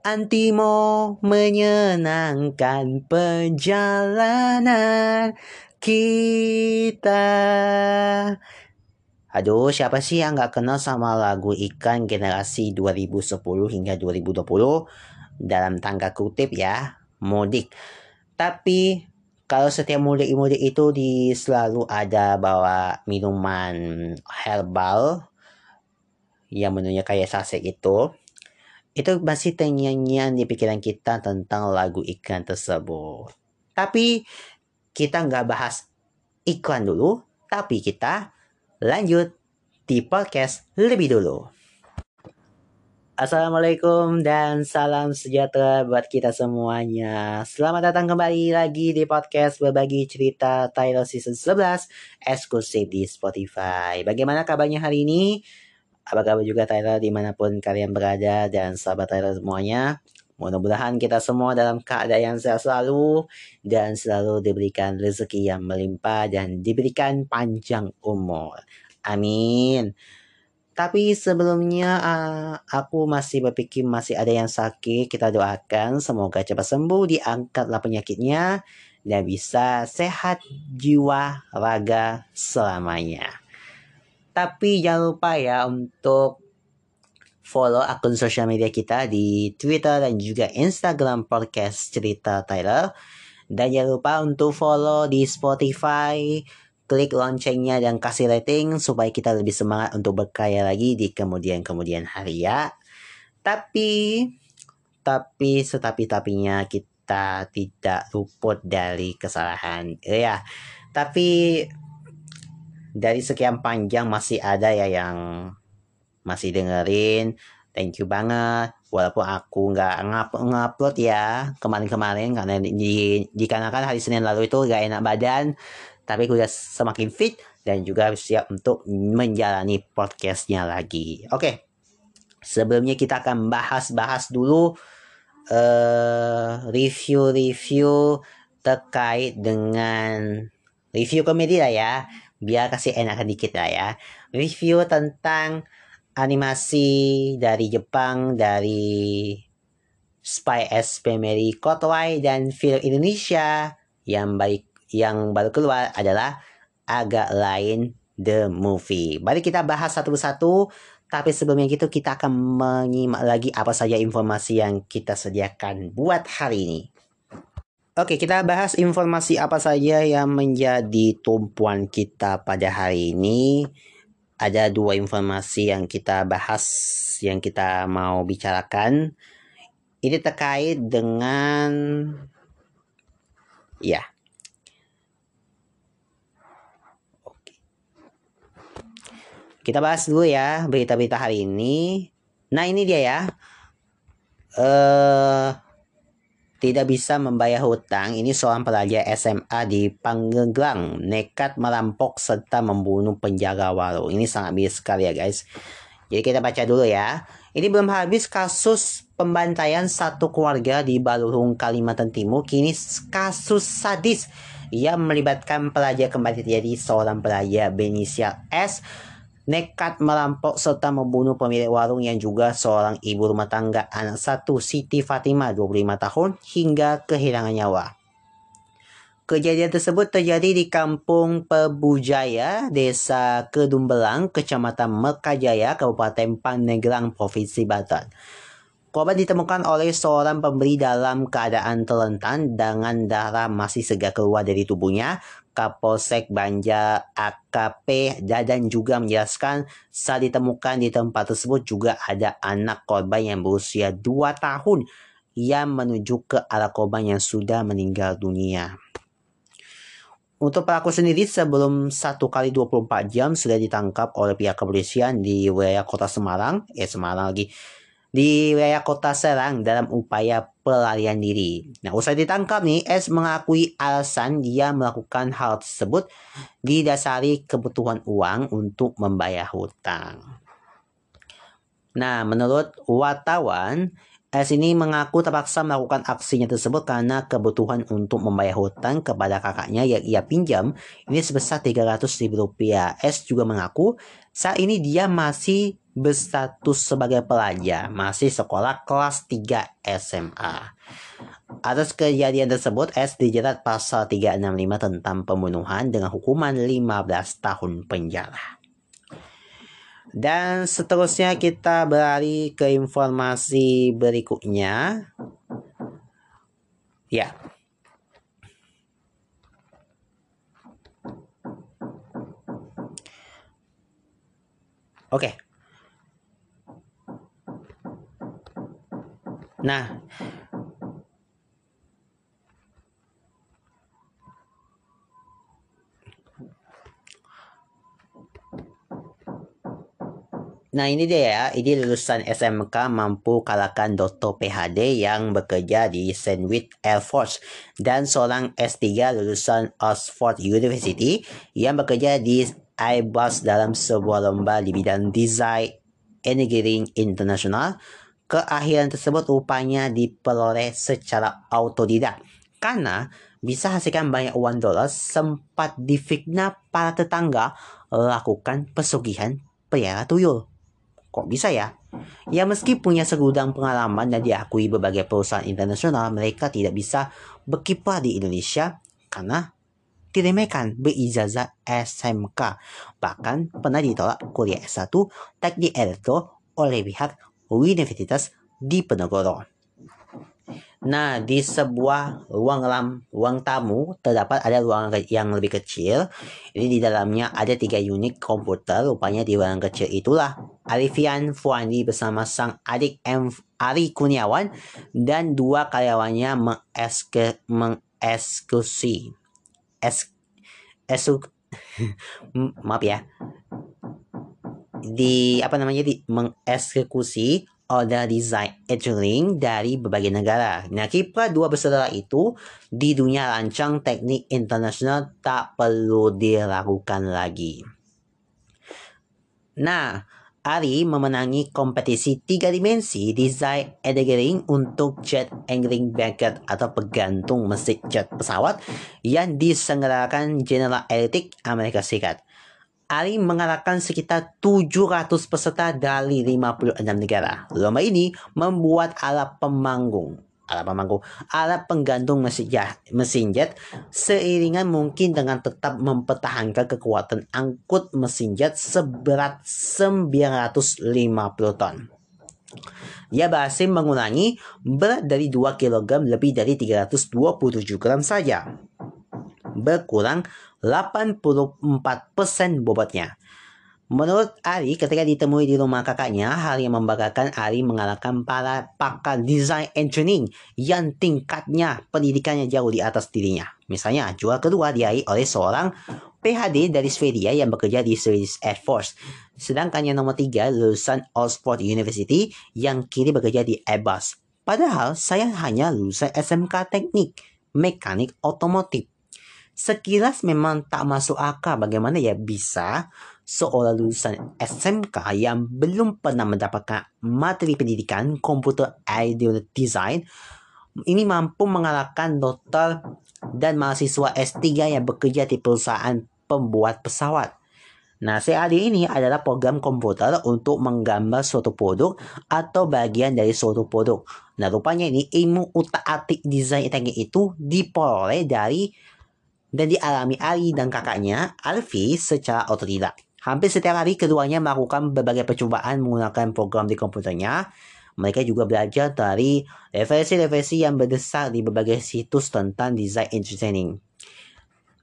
Antimo menyenangkan perjalanan kita. Aduh, siapa sih yang nggak kenal sama lagu ikan generasi 2010 hingga 2020 dalam tangga kutip ya, mudik. Tapi kalau setiap mudik-mudik itu di selalu ada bawa minuman herbal yang menunya kayak sasek itu itu masih ternyanyian di pikiran kita tentang lagu iklan tersebut. Tapi kita nggak bahas iklan dulu, tapi kita lanjut di podcast lebih dulu. Assalamualaikum dan salam sejahtera buat kita semuanya. Selamat datang kembali lagi di podcast berbagi cerita Tyler Season 11 eksklusif di Spotify. Bagaimana kabarnya hari ini? Apa kabar juga Tyler di mana pun kalian berada dan sahabat Tyler semuanya? Mudah-mudahan kita semua dalam keadaan sehat selalu dan selalu diberikan rezeki yang melimpah dan diberikan panjang umur. Amin. Tapi sebelumnya uh, aku masih berpikir masih ada yang sakit. Kita doakan semoga cepat sembuh, diangkatlah penyakitnya dan bisa sehat jiwa raga selamanya. Tapi jangan lupa ya untuk follow akun sosial media kita di Twitter dan juga Instagram podcast cerita Tyler. Dan jangan lupa untuk follow di Spotify, klik loncengnya dan kasih rating supaya kita lebih semangat untuk berkaya lagi di kemudian-kemudian hari ya. Tapi, tapi setapi tapinya kita tidak luput dari kesalahan. Ya, tapi dari sekian panjang masih ada ya yang masih dengerin. Thank you banget. Walaupun aku nggak ngupload ya kemarin-kemarin karena di, dikarenakan hari Senin lalu itu gak enak badan tapi aku udah semakin fit dan juga siap untuk menjalani podcastnya lagi. Oke okay. sebelumnya kita akan bahas-bahas dulu uh, review-review terkait dengan review komedi lah ya biar kasih enakan dikit lah ya review tentang animasi dari Jepang dari Spy X Family Kotwai dan film Indonesia yang baik yang baru keluar adalah agak lain The Movie. Mari kita bahas satu persatu. Tapi sebelumnya gitu kita akan menyimak lagi apa saja informasi yang kita sediakan buat hari ini. Oke, kita bahas informasi apa saja yang menjadi tumpuan kita pada hari ini. Ada dua informasi yang kita bahas yang kita mau bicarakan. Ini terkait dengan ya. Oke. Kita bahas dulu ya berita-berita hari ini. Nah ini dia ya. Eh uh, tidak bisa membayar hutang. Ini seorang pelajar SMA di Panggeglang nekat merampok serta membunuh penjaga warung. Ini sangat miris sekali ya guys. Jadi kita baca dulu ya. Ini belum habis kasus pembantaian satu keluarga di Balurung, Kalimantan Timur. Kini kasus sadis yang melibatkan pelajar kembali terjadi seorang pelajar berinisial S nekat merampok serta membunuh pemilik warung yang juga seorang ibu rumah tangga anak satu Siti Fatimah 25 tahun hingga kehilangan nyawa. Kejadian tersebut terjadi di Kampung Pebujaya, Desa Kedumbelang, Kecamatan Mekajaya, Kabupaten Pandeglang, Provinsi Banten. Korban ditemukan oleh seorang pembeli dalam keadaan terlentan dengan darah masih segar keluar dari tubuhnya. Kapolsek Banjar AKP Dadan juga menjelaskan saat ditemukan di tempat tersebut juga ada anak korban yang berusia 2 tahun yang menuju ke arah korban yang sudah meninggal dunia. Untuk pelaku sendiri sebelum 1 kali 24 jam sudah ditangkap oleh pihak kepolisian di wilayah kota Semarang, eh Semarang lagi, di wilayah kota Serang dalam upaya pelarian diri. Nah, usai ditangkap nih, S mengakui alasan dia melakukan hal tersebut didasari kebutuhan uang untuk membayar hutang. Nah, menurut wartawan, S ini mengaku terpaksa melakukan aksinya tersebut karena kebutuhan untuk membayar hutang kepada kakaknya yang ia pinjam ini sebesar 300 ribu rupiah. S juga mengaku saat ini dia masih berstatus sebagai pelajar masih sekolah kelas 3 SMA. Atas kejadian tersebut, S dijerat pasal 365 tentang pembunuhan dengan hukuman 15 tahun penjara. Dan seterusnya kita beralih ke informasi berikutnya. Ya. Oke. Nah, Nah ini dia ya, ini lulusan SMK mampu kalahkan Dr. PhD yang bekerja di Sandwich Air Force dan seorang S3 lulusan Oxford University yang bekerja di Airbus dalam sebuah lomba di bidang desain engineering internasional. Keakhiran tersebut rupanya diperoleh secara autodidak karena bisa hasilkan banyak uang dolar sempat difitnah para tetangga lakukan pesugihan pelihara tuyul. Kok bisa ya? Ya meski punya segudang pengalaman dan diakui berbagai perusahaan internasional, mereka tidak bisa berkiprah di Indonesia karena diremehkan berijazah SMK. Bahkan pernah ditolak kuliah S1 teknik elektro oleh pihak Universitas Diponegoro. Nah, di sebuah ruang lam, ruang tamu terdapat ada ruangan yang lebih kecil. Ini di dalamnya ada tiga unit komputer. Rupanya di ruangan kecil itulah Alifian Fuandi bersama sang adik M. Ari Kuniawan dan dua karyawannya mengeske, mengeksekusi es, esuk maaf ya di apa namanya di mengeksekusi order design engineering dari berbagai negara. Nah, kiprah dua bersaudara itu di dunia rancang teknik internasional tak perlu diragukan lagi. Nah, Ari memenangi kompetisi tiga dimensi design engineering untuk jet engine bracket atau pegantung mesin jet pesawat yang diselenggarakan General Electric Amerika Serikat. Ali mengalahkan sekitar 700 peserta dari 56 negara. Lomba ini membuat alat pemanggung alat pemanggung, alat penggantung mesin jet, mesin jet seiringan mungkin dengan tetap mempertahankan kekuatan angkut mesin jet seberat 950 ton. Ia berhasil mengurangi berat dari 2 kg lebih dari 327 gram saja. Berkurang 84% bobotnya. Menurut Ari, ketika ditemui di rumah kakaknya, hal yang membanggakan Ari mengalahkan para pakar desain engineering yang tingkatnya pendidikannya jauh di atas dirinya. Misalnya, juara kedua diraih oleh seorang PhD dari Swedia yang bekerja di Swedish Air Force. Sedangkan yang nomor tiga lulusan Oxford University yang kini bekerja di Airbus. Padahal saya hanya lulusan SMK Teknik, Mekanik Otomotif. Sekilas memang tak masuk akal bagaimana ya bisa seorang lulusan SMK yang belum pernah mendapatkan materi pendidikan komputer ideal design ini mampu mengalahkan dokter dan mahasiswa S3 yang bekerja di perusahaan pembuat pesawat. Nah, CAD ini adalah program komputer untuk menggambar suatu produk atau bagian dari suatu produk. Nah, rupanya ini ilmu utak-atik desain teknik itu diperoleh dari dan dialami Ali dan kakaknya, Alfi, secara otodidak. Hampir setiap hari keduanya melakukan berbagai percobaan menggunakan program di komputernya. Mereka juga belajar dari referensi-referensi yang berdesak di berbagai situs tentang design engineering.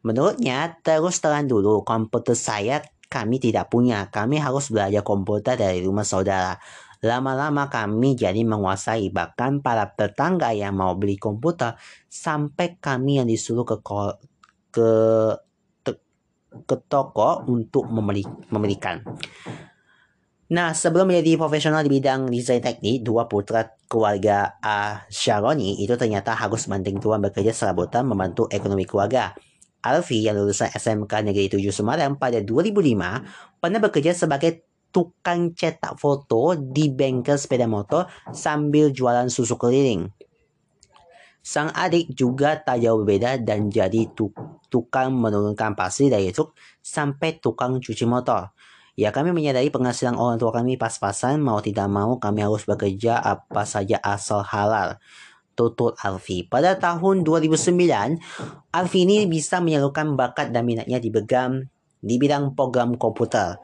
Menurutnya, terus terang dulu komputer saya kami tidak punya. Kami harus belajar komputer dari rumah saudara. Lama-lama kami jadi menguasai bahkan para tetangga yang mau beli komputer sampai kami yang disuruh ke ke ke toko untuk membeli, membelikan. Nah, sebelum menjadi profesional di bidang desain teknik, dua putra keluarga uh, Sharoni itu ternyata harus banting tuan bekerja serabutan membantu ekonomi keluarga. Alfi yang lulusan SMK Negeri 7 Semarang pada 2005 pernah bekerja sebagai tukang cetak foto di bengkel sepeda motor sambil jualan susu keliling. Sang adik juga tak jauh berbeda dan jadi tukang menurunkan pasir dari truk sampai tukang cuci motor. Ya kami menyadari penghasilan orang tua kami pas-pasan, mau tidak mau kami harus bekerja apa saja asal halal. Tutur Alfi. Pada tahun 2009, Alfi ini bisa menyalurkan bakat dan minatnya di Begam di bidang program komputer.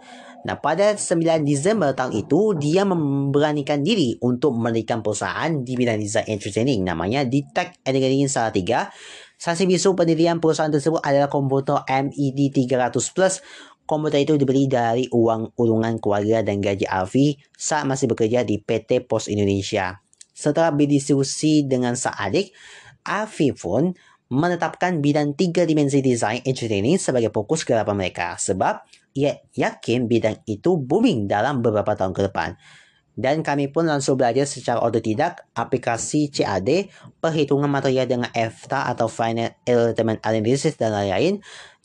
Nah, pada 9 Disember tahun itu, dia memberanikan diri untuk mendirikan perusahaan di bidang design entertaining. Namanya Detect Engineering Salatiga. Saksi bisu pendirian perusahaan tersebut adalah komputer MED 300 Plus Komputer itu dibeli dari uang urungan keluarga dan gaji Alfi saat masih bekerja di PT Pos Indonesia. Setelah berdiskusi dengan sang adik, Alfi pun menetapkan bidang tiga dimensi desain engineering sebagai fokus gerakan mereka sebab ia yakin bidang itu booming dalam beberapa tahun ke depan. Dan kami pun langsung belajar secara otodidak aplikasi CAD, perhitungan material dengan EFTA atau Finite Element Analysis dan lain-lain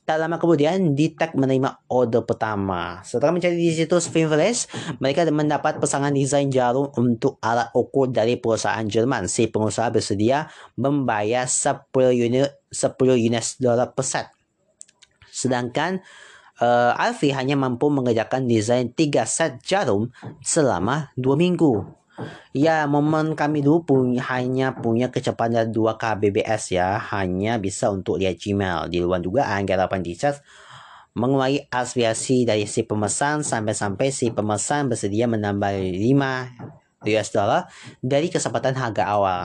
Tak lama kemudian, Ditek menerima order pertama. Setelah mencari di situs Finverse, mereka mendapat pesanan desain jarum untuk alat ukur dari perusahaan Jerman. Si pengusaha bersedia membayar 10 unit 10 US dollar per set. Sedangkan uh, Alfie hanya mampu mengerjakan desain 3 set jarum selama 2 minggu. Ya, momen kami dulu punya, hanya punya kecepatan 2 kbps ya. Hanya bisa untuk lihat Gmail. Di luar dugaan, garapan Dicat menguai aspirasi dari si pemesan sampai-sampai si pemesan bersedia menambah 5 US dollar dari kesempatan harga awal.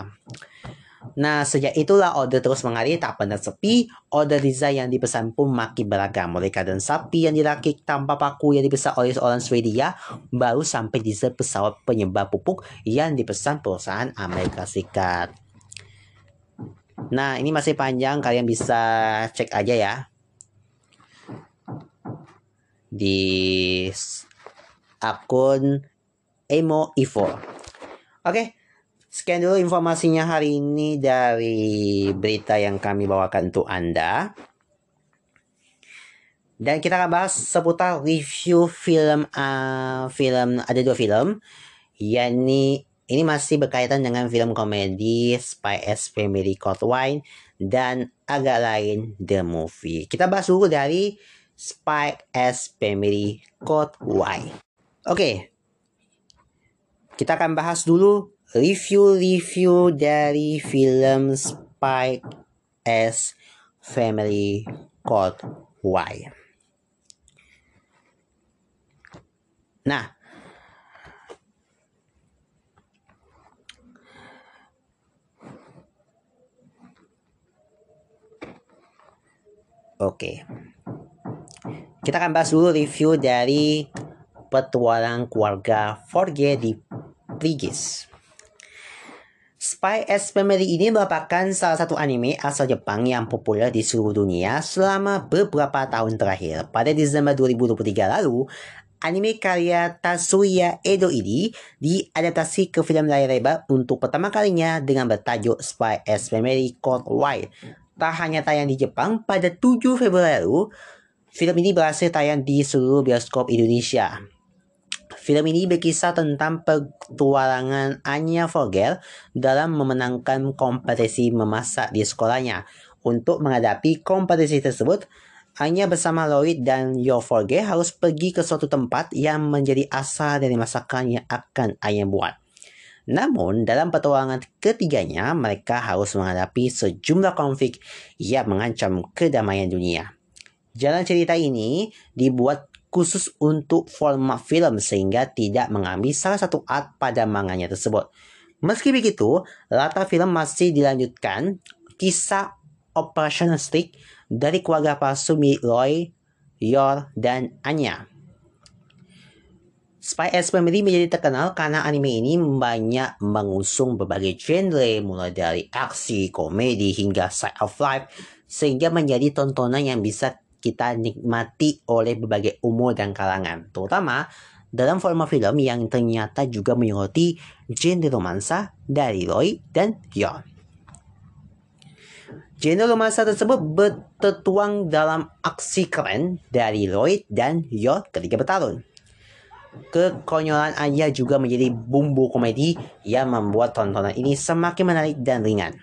Nah, sejak itulah order terus mengalir tak pernah sepi. Order desain yang dipesan pun makin beragam. Mulai keadaan sapi yang dirakit tanpa paku yang dipesan oleh seorang Swedia, baru sampai desain pesawat penyebar pupuk yang dipesan perusahaan Amerika Serikat. Nah, ini masih panjang, kalian bisa cek aja ya. Di akun Emo Ivo. Oke. Okay. Sekian dulu informasinya hari ini dari berita yang kami bawakan untuk Anda. Dan kita akan bahas seputar review film uh, film ada dua film yakni ini masih berkaitan dengan film komedi Spy X Family Code Wine dan agak lain The Movie. Kita bahas dulu dari Spy X Family Code Wine. Oke. Okay. Kita akan bahas dulu review-review dari film Spike S Family Code Y. Nah, Oke. Kita akan bahas dulu review dari petualang keluarga Forge di Prigis. Spy X Family ini merupakan salah satu anime asal Jepang yang populer di seluruh dunia selama beberapa tahun terakhir. Pada Desember 2023 lalu, anime karya Tatsuya Edo ini diadaptasi ke film layar lebar untuk pertama kalinya dengan bertajuk Spy X Family Code White. Tak hanya tayang di Jepang, pada 7 Februari lalu, film ini berhasil tayang di seluruh bioskop Indonesia. Film ini berkisah tentang petualangan Anya Vogel dalam memenangkan kompetisi memasak di sekolahnya. Untuk menghadapi kompetisi tersebut, Anya bersama Lloyd dan Yo Vogel harus pergi ke suatu tempat yang menjadi asal dari masakan yang akan Anya buat. Namun, dalam petualangan ketiganya, mereka harus menghadapi sejumlah konflik yang mengancam kedamaian dunia. Jalan cerita ini dibuat khusus untuk format film sehingga tidak mengambil salah satu art pada manganya tersebut. Meski begitu, latar film masih dilanjutkan kisah Operation Stick dari keluarga palsu Roy, Yor, dan Anya. Spy X Family menjadi terkenal karena anime ini banyak mengusung berbagai genre mulai dari aksi, komedi hingga side of life sehingga menjadi tontonan yang bisa kita nikmati oleh berbagai umur dan kalangan, terutama dalam format film yang ternyata juga menyoroti genre romansa dari Roy dan Yon. Genre romansa tersebut bertertuang dalam aksi keren dari Lloyd dan Yon ketika bertarung. Kekonyolan Aya juga menjadi bumbu komedi yang membuat tontonan ini semakin menarik dan ringan.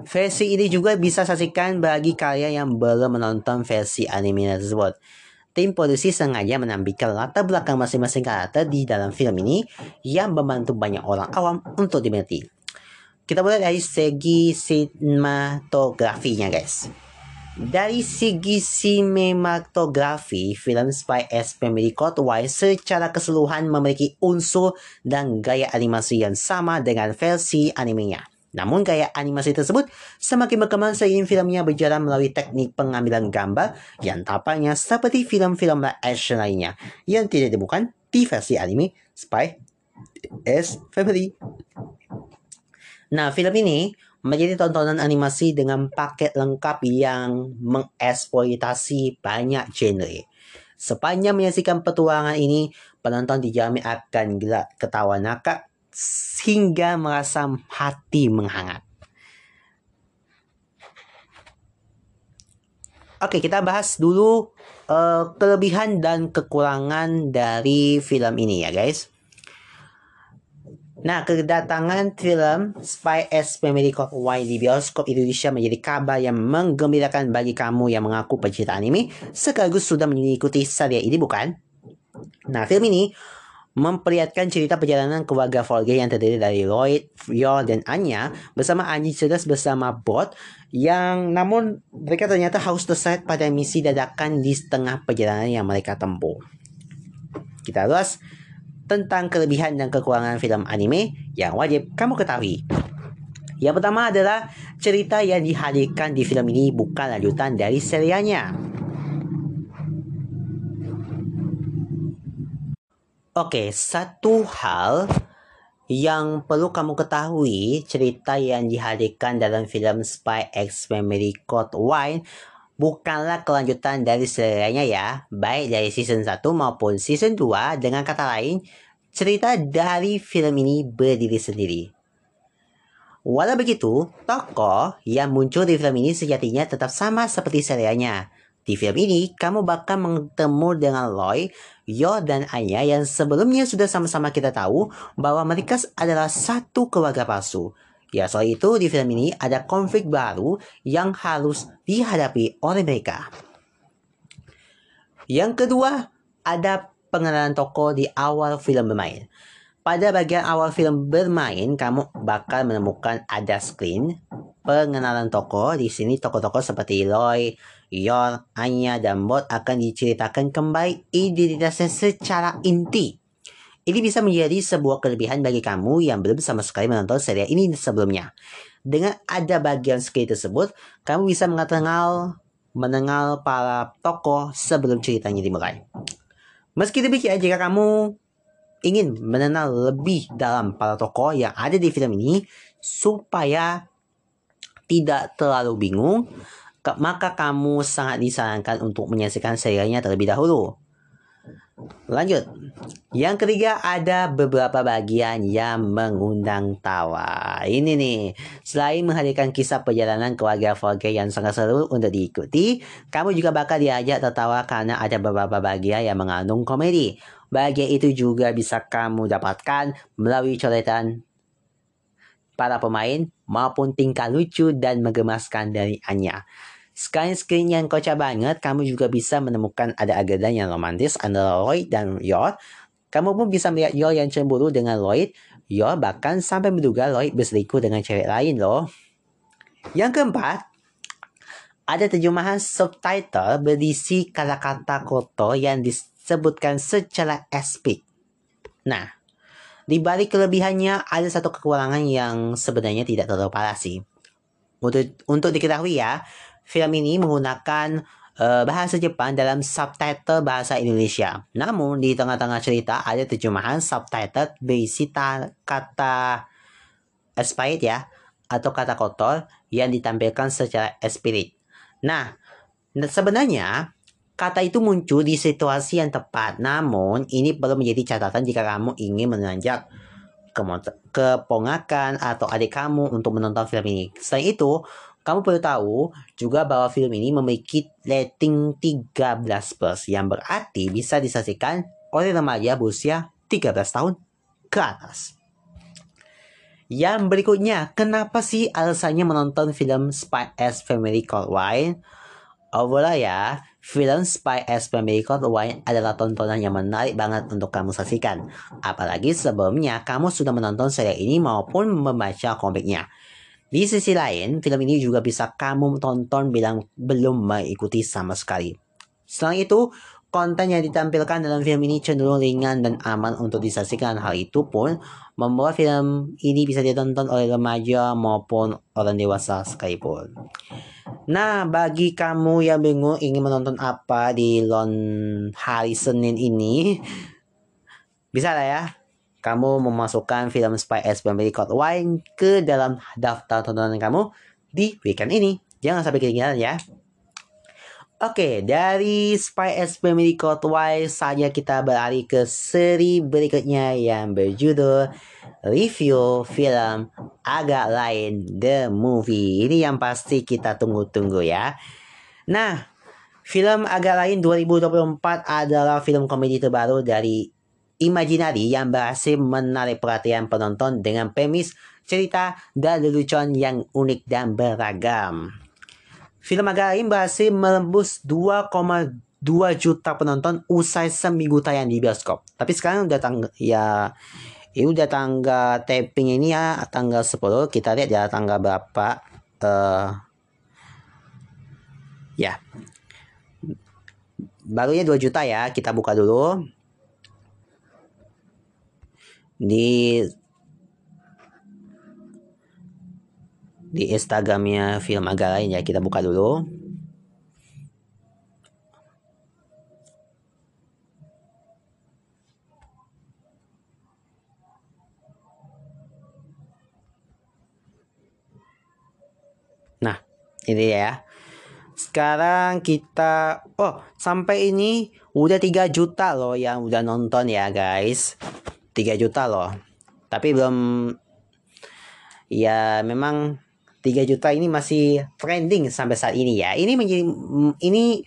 Versi ini juga bisa saksikan bagi kalian yang belum menonton versi anime tersebut. tim produksi sengaja menampilkan latar belakang masing-masing karakter di dalam film ini yang membantu banyak orang awam untuk dimengerti. Kita mulai dari segi sinematografinya guys. Dari segi sinematografi, film Spy X Family Y secara keseluruhan memiliki unsur dan gaya animasi yang sama dengan versi animenya. Namun gaya animasi tersebut semakin berkembang seiring filmnya berjalan melalui teknik pengambilan gambar yang tampaknya seperti film-film action lainnya yang tidak ditemukan di versi anime Spy X Family. Nah, film ini menjadi tontonan animasi dengan paket lengkap yang mengeksploitasi banyak genre. Sepanjang menyaksikan petualangan ini, penonton dijamin akan gelak ketawa nakak sehingga merasa hati menghangat. Oke, kita bahas dulu uh, kelebihan dan kekurangan dari film ini ya, guys. Nah, kedatangan film Spy X Family Code Y di bioskop Indonesia menjadi kabar yang menggembirakan bagi kamu yang mengaku pecinta anime sekaligus sudah mengikuti serial ini, bukan? Nah, film ini memperlihatkan cerita perjalanan keluarga Forge yang terdiri dari Lloyd, Yor, dan Anya bersama Anji cerdas bersama Bot yang namun mereka ternyata harus terseret pada misi dadakan di setengah perjalanan yang mereka tempuh. Kita luas tentang kelebihan dan kekurangan film anime yang wajib kamu ketahui. Yang pertama adalah cerita yang dihadirkan di film ini bukan lanjutan dari serialnya. Oke, satu hal yang perlu kamu ketahui cerita yang dihadirkan dalam film Spy X Family Code Y bukanlah kelanjutan dari serialnya ya, baik dari season 1 maupun season 2 dengan kata lain, cerita dari film ini berdiri sendiri. Walau begitu, tokoh yang muncul di film ini sejatinya tetap sama seperti serialnya. Di film ini, kamu bakal bertemu dengan Loy, Yo, dan Anya yang sebelumnya sudah sama-sama kita tahu bahwa mereka adalah satu keluarga palsu. Ya, soal itu di film ini ada konflik baru yang harus dihadapi oleh mereka. Yang kedua, ada pengenalan tokoh di awal film bermain. Pada bagian awal film bermain, kamu bakal menemukan ada screen pengenalan tokoh. Di sini tokoh-tokoh seperti Loy, Yor, Anya, dan Bot akan diceritakan kembali identitasnya secara inti. Ini bisa menjadi sebuah kelebihan bagi kamu yang belum sama sekali menonton serial ini sebelumnya. Dengan ada bagian skill tersebut, kamu bisa mengenal mengenal para tokoh sebelum ceritanya dimulai. Meski demikian, jika kamu ingin mengenal lebih dalam para tokoh yang ada di film ini, supaya tidak terlalu bingung, maka kamu sangat disarankan untuk menyaksikan serialnya terlebih dahulu. Lanjut. Yang ketiga ada beberapa bagian yang mengundang tawa. Ini nih, selain menghadirkan kisah perjalanan keluarga Forge yang sangat seru untuk diikuti, kamu juga bakal diajak tertawa karena ada beberapa bagian yang mengandung komedi. Bagian itu juga bisa kamu dapatkan melalui coretan para pemain maupun tingkah lucu dan menggemaskan dari Anya. Selain-selain yang kocak banget, kamu juga bisa menemukan ada adegan yang romantis antara Lloyd dan Yor. Kamu pun bisa melihat Yor yang cemburu dengan Lloyd. Yor bahkan sampai menduga Lloyd berselingkuh dengan cewek lain loh. Yang keempat, ada terjemahan subtitle berisi kata-kata kotor yang disebutkan secara explicit. Nah, di balik kelebihannya ada satu kekurangan yang sebenarnya tidak terlalu parah sih. Untuk, untuk diketahui ya, film ini menggunakan uh, bahasa Jepang dalam subtitle bahasa Indonesia. Namun di tengah-tengah cerita ada terjemahan subtitle berisi kata expired ya atau kata kotor yang ditampilkan secara explicit. Nah, sebenarnya kata itu muncul di situasi yang tepat. Namun ini perlu menjadi catatan jika kamu ingin menanjak keponakan atau adik kamu untuk menonton film ini. Selain itu, kamu perlu tahu juga bahwa film ini memiliki rating 13 plus yang berarti bisa disaksikan oleh remaja berusia 13 tahun ke atas. Yang berikutnya, kenapa sih alasannya menonton film Spy X Family Called Wine? Overall ya, Film Spy Family Code Wine adalah tontonan yang menarik banget untuk kamu saksikan. Apalagi sebelumnya kamu sudah menonton serial ini maupun membaca komiknya. Di sisi lain, film ini juga bisa kamu tonton bilang belum mengikuti sama sekali. Selain itu, konten yang ditampilkan dalam film ini cenderung ringan dan aman untuk disaksikan. Hal itu pun membuat film ini bisa ditonton oleh remaja maupun orang dewasa sekalipun. Nah, bagi kamu yang bingung ingin menonton apa di lon hari Senin ini, bisa lah ya. Kamu memasukkan film Spy X Family Code Wine ke dalam daftar tontonan kamu di weekend ini. Jangan sampai ketinggalan ya. Oke, dari Spy X Family Code Y saja kita beralih ke seri berikutnya yang berjudul review film agak lain The Movie. Ini yang pasti kita tunggu-tunggu ya. Nah, film agak lain 2024 adalah film komedi terbaru dari Imaginary yang berhasil menarik perhatian penonton dengan premis cerita dan lelucon yang unik dan beragam. Film agak berhasil melembus 2,2 juta penonton usai seminggu tayang di bioskop. Tapi sekarang udah tangga ya ini udah tangga taping ini ya tanggal 10 kita lihat ya tanggal berapa uh, ya. Barunya 2 juta ya kita buka dulu. Di di Instagramnya film agak lain ya kita buka dulu Nah, ini ya. Sekarang kita oh, sampai ini udah 3 juta loh yang udah nonton ya, guys. 3 juta loh. Tapi belum ya memang 3 juta ini masih trending sampai saat ini ya. Ini menjadi ini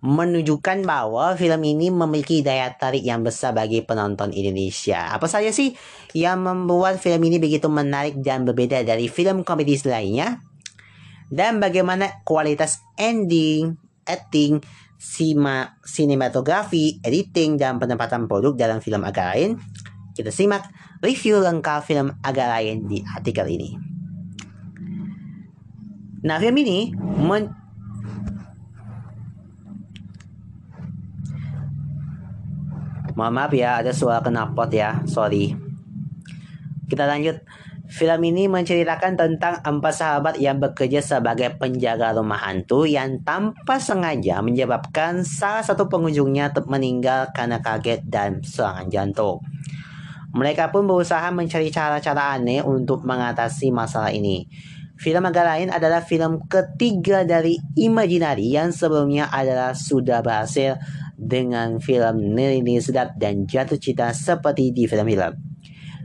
menunjukkan bahwa film ini memiliki daya tarik yang besar bagi penonton Indonesia. Apa saja sih yang membuat film ini begitu menarik dan berbeda dari film komedi lainnya? Dan bagaimana kualitas ending, acting, sima, sinematografi, editing, dan penempatan produk dalam film agak lain? Kita simak review lengkap film agak lain di artikel ini. Nah, film ini men Mohon maaf ya, ada suara knalpot ya, sorry. Kita lanjut. Film ini menceritakan tentang empat sahabat yang bekerja sebagai penjaga rumah hantu yang tanpa sengaja menyebabkan salah satu pengunjungnya meninggal karena kaget dan serangan jantung. Mereka pun berusaha mencari cara-cara aneh untuk mengatasi masalah ini. Film agak lain adalah film ketiga dari Imaginary yang sebelumnya adalah sudah berhasil dengan film Nilini Sedap dan Jatuh Cinta seperti di film-film.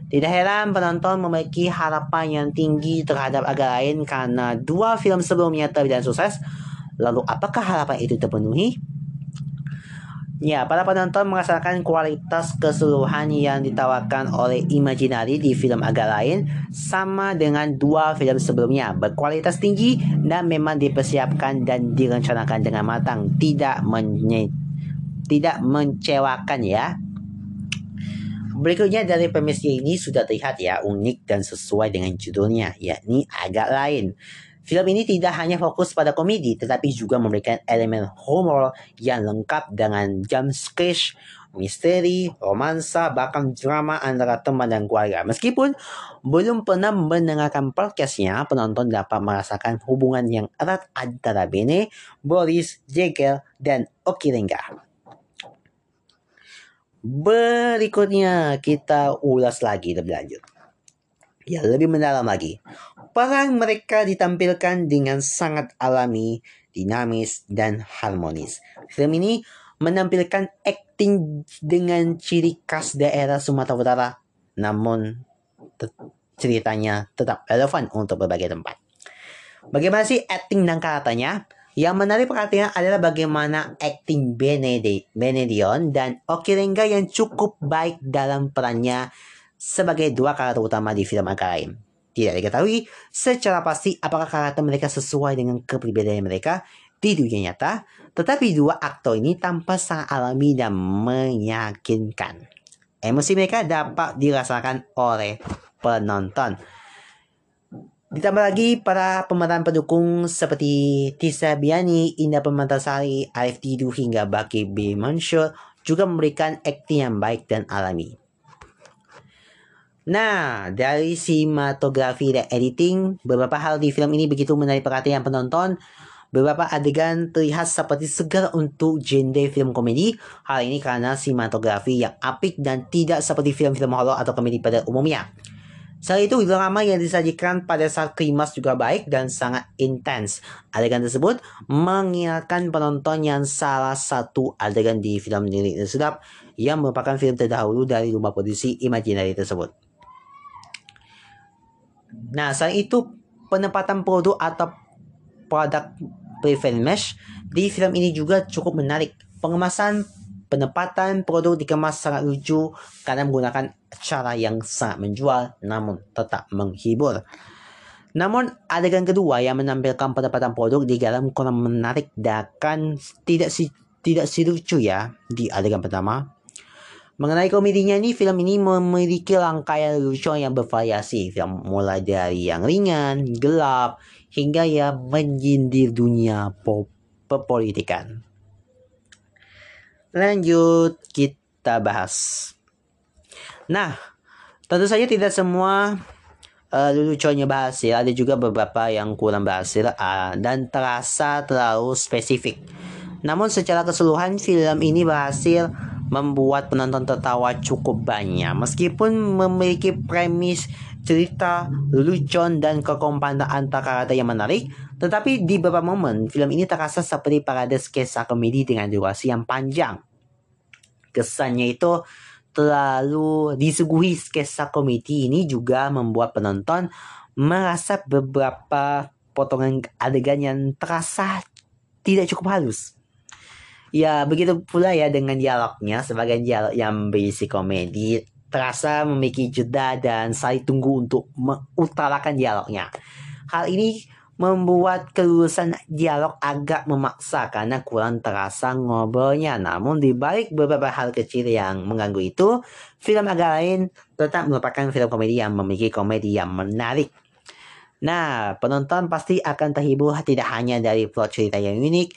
Tidak heran penonton memiliki harapan yang tinggi terhadap agak lain karena dua film sebelumnya terbilang sukses. Lalu apakah harapan itu terpenuhi? Ya, para penonton merasakan kualitas keseluruhan yang ditawarkan oleh Imaginary di film agak lain sama dengan dua film sebelumnya. Berkualitas tinggi dan memang dipersiapkan dan direncanakan dengan matang. Tidak menye tidak mencewakan ya. Berikutnya dari premisnya ini sudah terlihat ya unik dan sesuai dengan judulnya yakni agak lain Film ini tidak hanya fokus pada komedi, tetapi juga memberikan elemen humor yang lengkap dengan jump scare, misteri, romansa, bahkan drama antara teman dan keluarga. Meskipun belum pernah mendengarkan podcastnya, penonton dapat merasakan hubungan yang erat antara Bene, Boris, Jekyll, dan Okirenga. Berikutnya kita ulas lagi lebih lanjut. Ya, lebih mendalam lagi. Peran mereka ditampilkan dengan sangat alami, dinamis, dan harmonis. Film ini menampilkan akting dengan ciri khas daerah Sumatera Utara, namun ceritanya tetap relevan untuk berbagai tempat. Bagaimana sih akting dan karakternya? Yang menarik perhatian adalah bagaimana akting Benedion dan Okirenga yang cukup baik dalam perannya sebagai dua karakter utama di film lain. Tidak diketahui secara pasti apakah karakter mereka sesuai dengan kepribadian mereka. di dunia nyata, tetapi dua aktor ini tampak sangat alami dan meyakinkan. Emosi mereka dapat dirasakan oleh penonton. Ditambah lagi para pemeran pendukung seperti Tisa Biani, Indah Pemantasari, Arif Tidu hingga Baki B. Mansur juga memberikan akting yang baik dan alami. Nah, dari sinematografi dan editing, beberapa hal di film ini begitu menarik perhatian penonton. Beberapa adegan terlihat seperti segar untuk genre film komedi. Hal ini karena sinematografi yang apik dan tidak seperti film-film horor atau komedi pada umumnya. Selain itu, drama yang disajikan pada saat klimaks juga baik dan sangat intens. Adegan tersebut mengingatkan penonton yang salah satu adegan di film Lirik Sedap yang merupakan film terdahulu dari rumah produksi Imaginary tersebut. Nah, selain itu penempatan produk atau produk prevent mesh di film ini juga cukup menarik. Pengemasan penempatan produk dikemas sangat lucu karena menggunakan cara yang sangat menjual namun tetap menghibur. Namun adegan kedua yang menampilkan penempatan produk di dalam kurang menarik dan tidak si tidak si lucu ya di adegan pertama Mengenai komedinya ini, film ini memiliki rangkaian lucu yang bervariasi. Film mulai dari yang ringan, gelap, hingga yang menyindir dunia perpolitikan. Lanjut kita bahas. Nah, tentu saja tidak semua uh, lucunya berhasil. Ada juga beberapa yang kurang berhasil uh, dan terasa terlalu spesifik. Namun secara keseluruhan film ini berhasil membuat penonton tertawa cukup banyak. Meskipun memiliki premis cerita lucuan dan kekompakan antara karakter yang menarik tetapi di beberapa momen film ini terasa seperti parade sketsa komedi dengan durasi yang panjang. Kesannya itu terlalu disuguhi sketsa komedi ini juga membuat penonton merasa beberapa potongan adegan yang terasa tidak cukup halus Ya, begitu pula ya dengan dialognya. Sebagai dialog yang berisi komedi, terasa memiliki jeda dan saling tunggu untuk mengutarakan dialognya. Hal ini membuat kelulusan dialog agak memaksa karena kurang terasa ngobrolnya. Namun di balik beberapa hal kecil yang mengganggu itu, film agak lain tetap merupakan film komedi yang memiliki komedi yang menarik. Nah, penonton pasti akan terhibur tidak hanya dari plot cerita yang unik,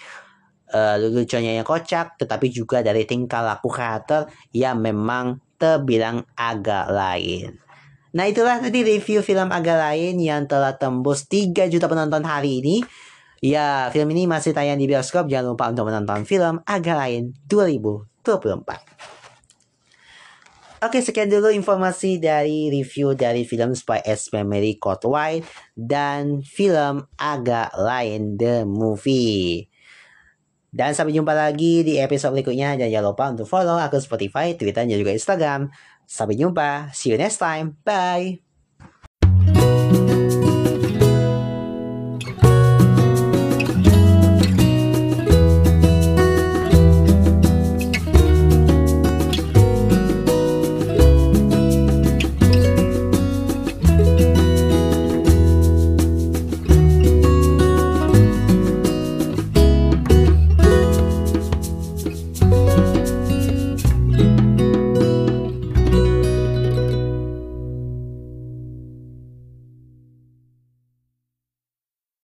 uh, lucunya yang kocak, tetapi juga dari tingkah laku karakter yang memang terbilang agak lain. Nah itulah tadi review film agak lain yang telah tembus 3 juta penonton hari ini. Ya, film ini masih tayang di bioskop. Jangan lupa untuk menonton film agak lain 2024. Oke, sekian dulu informasi dari review dari film Spy X Memory Code White dan film agak lain The Movie. Dan sampai jumpa lagi di episode berikutnya. Dan jangan lupa untuk follow akun Spotify, Twitter, dan juga Instagram. Sampai jumpa. See you next time. Bye.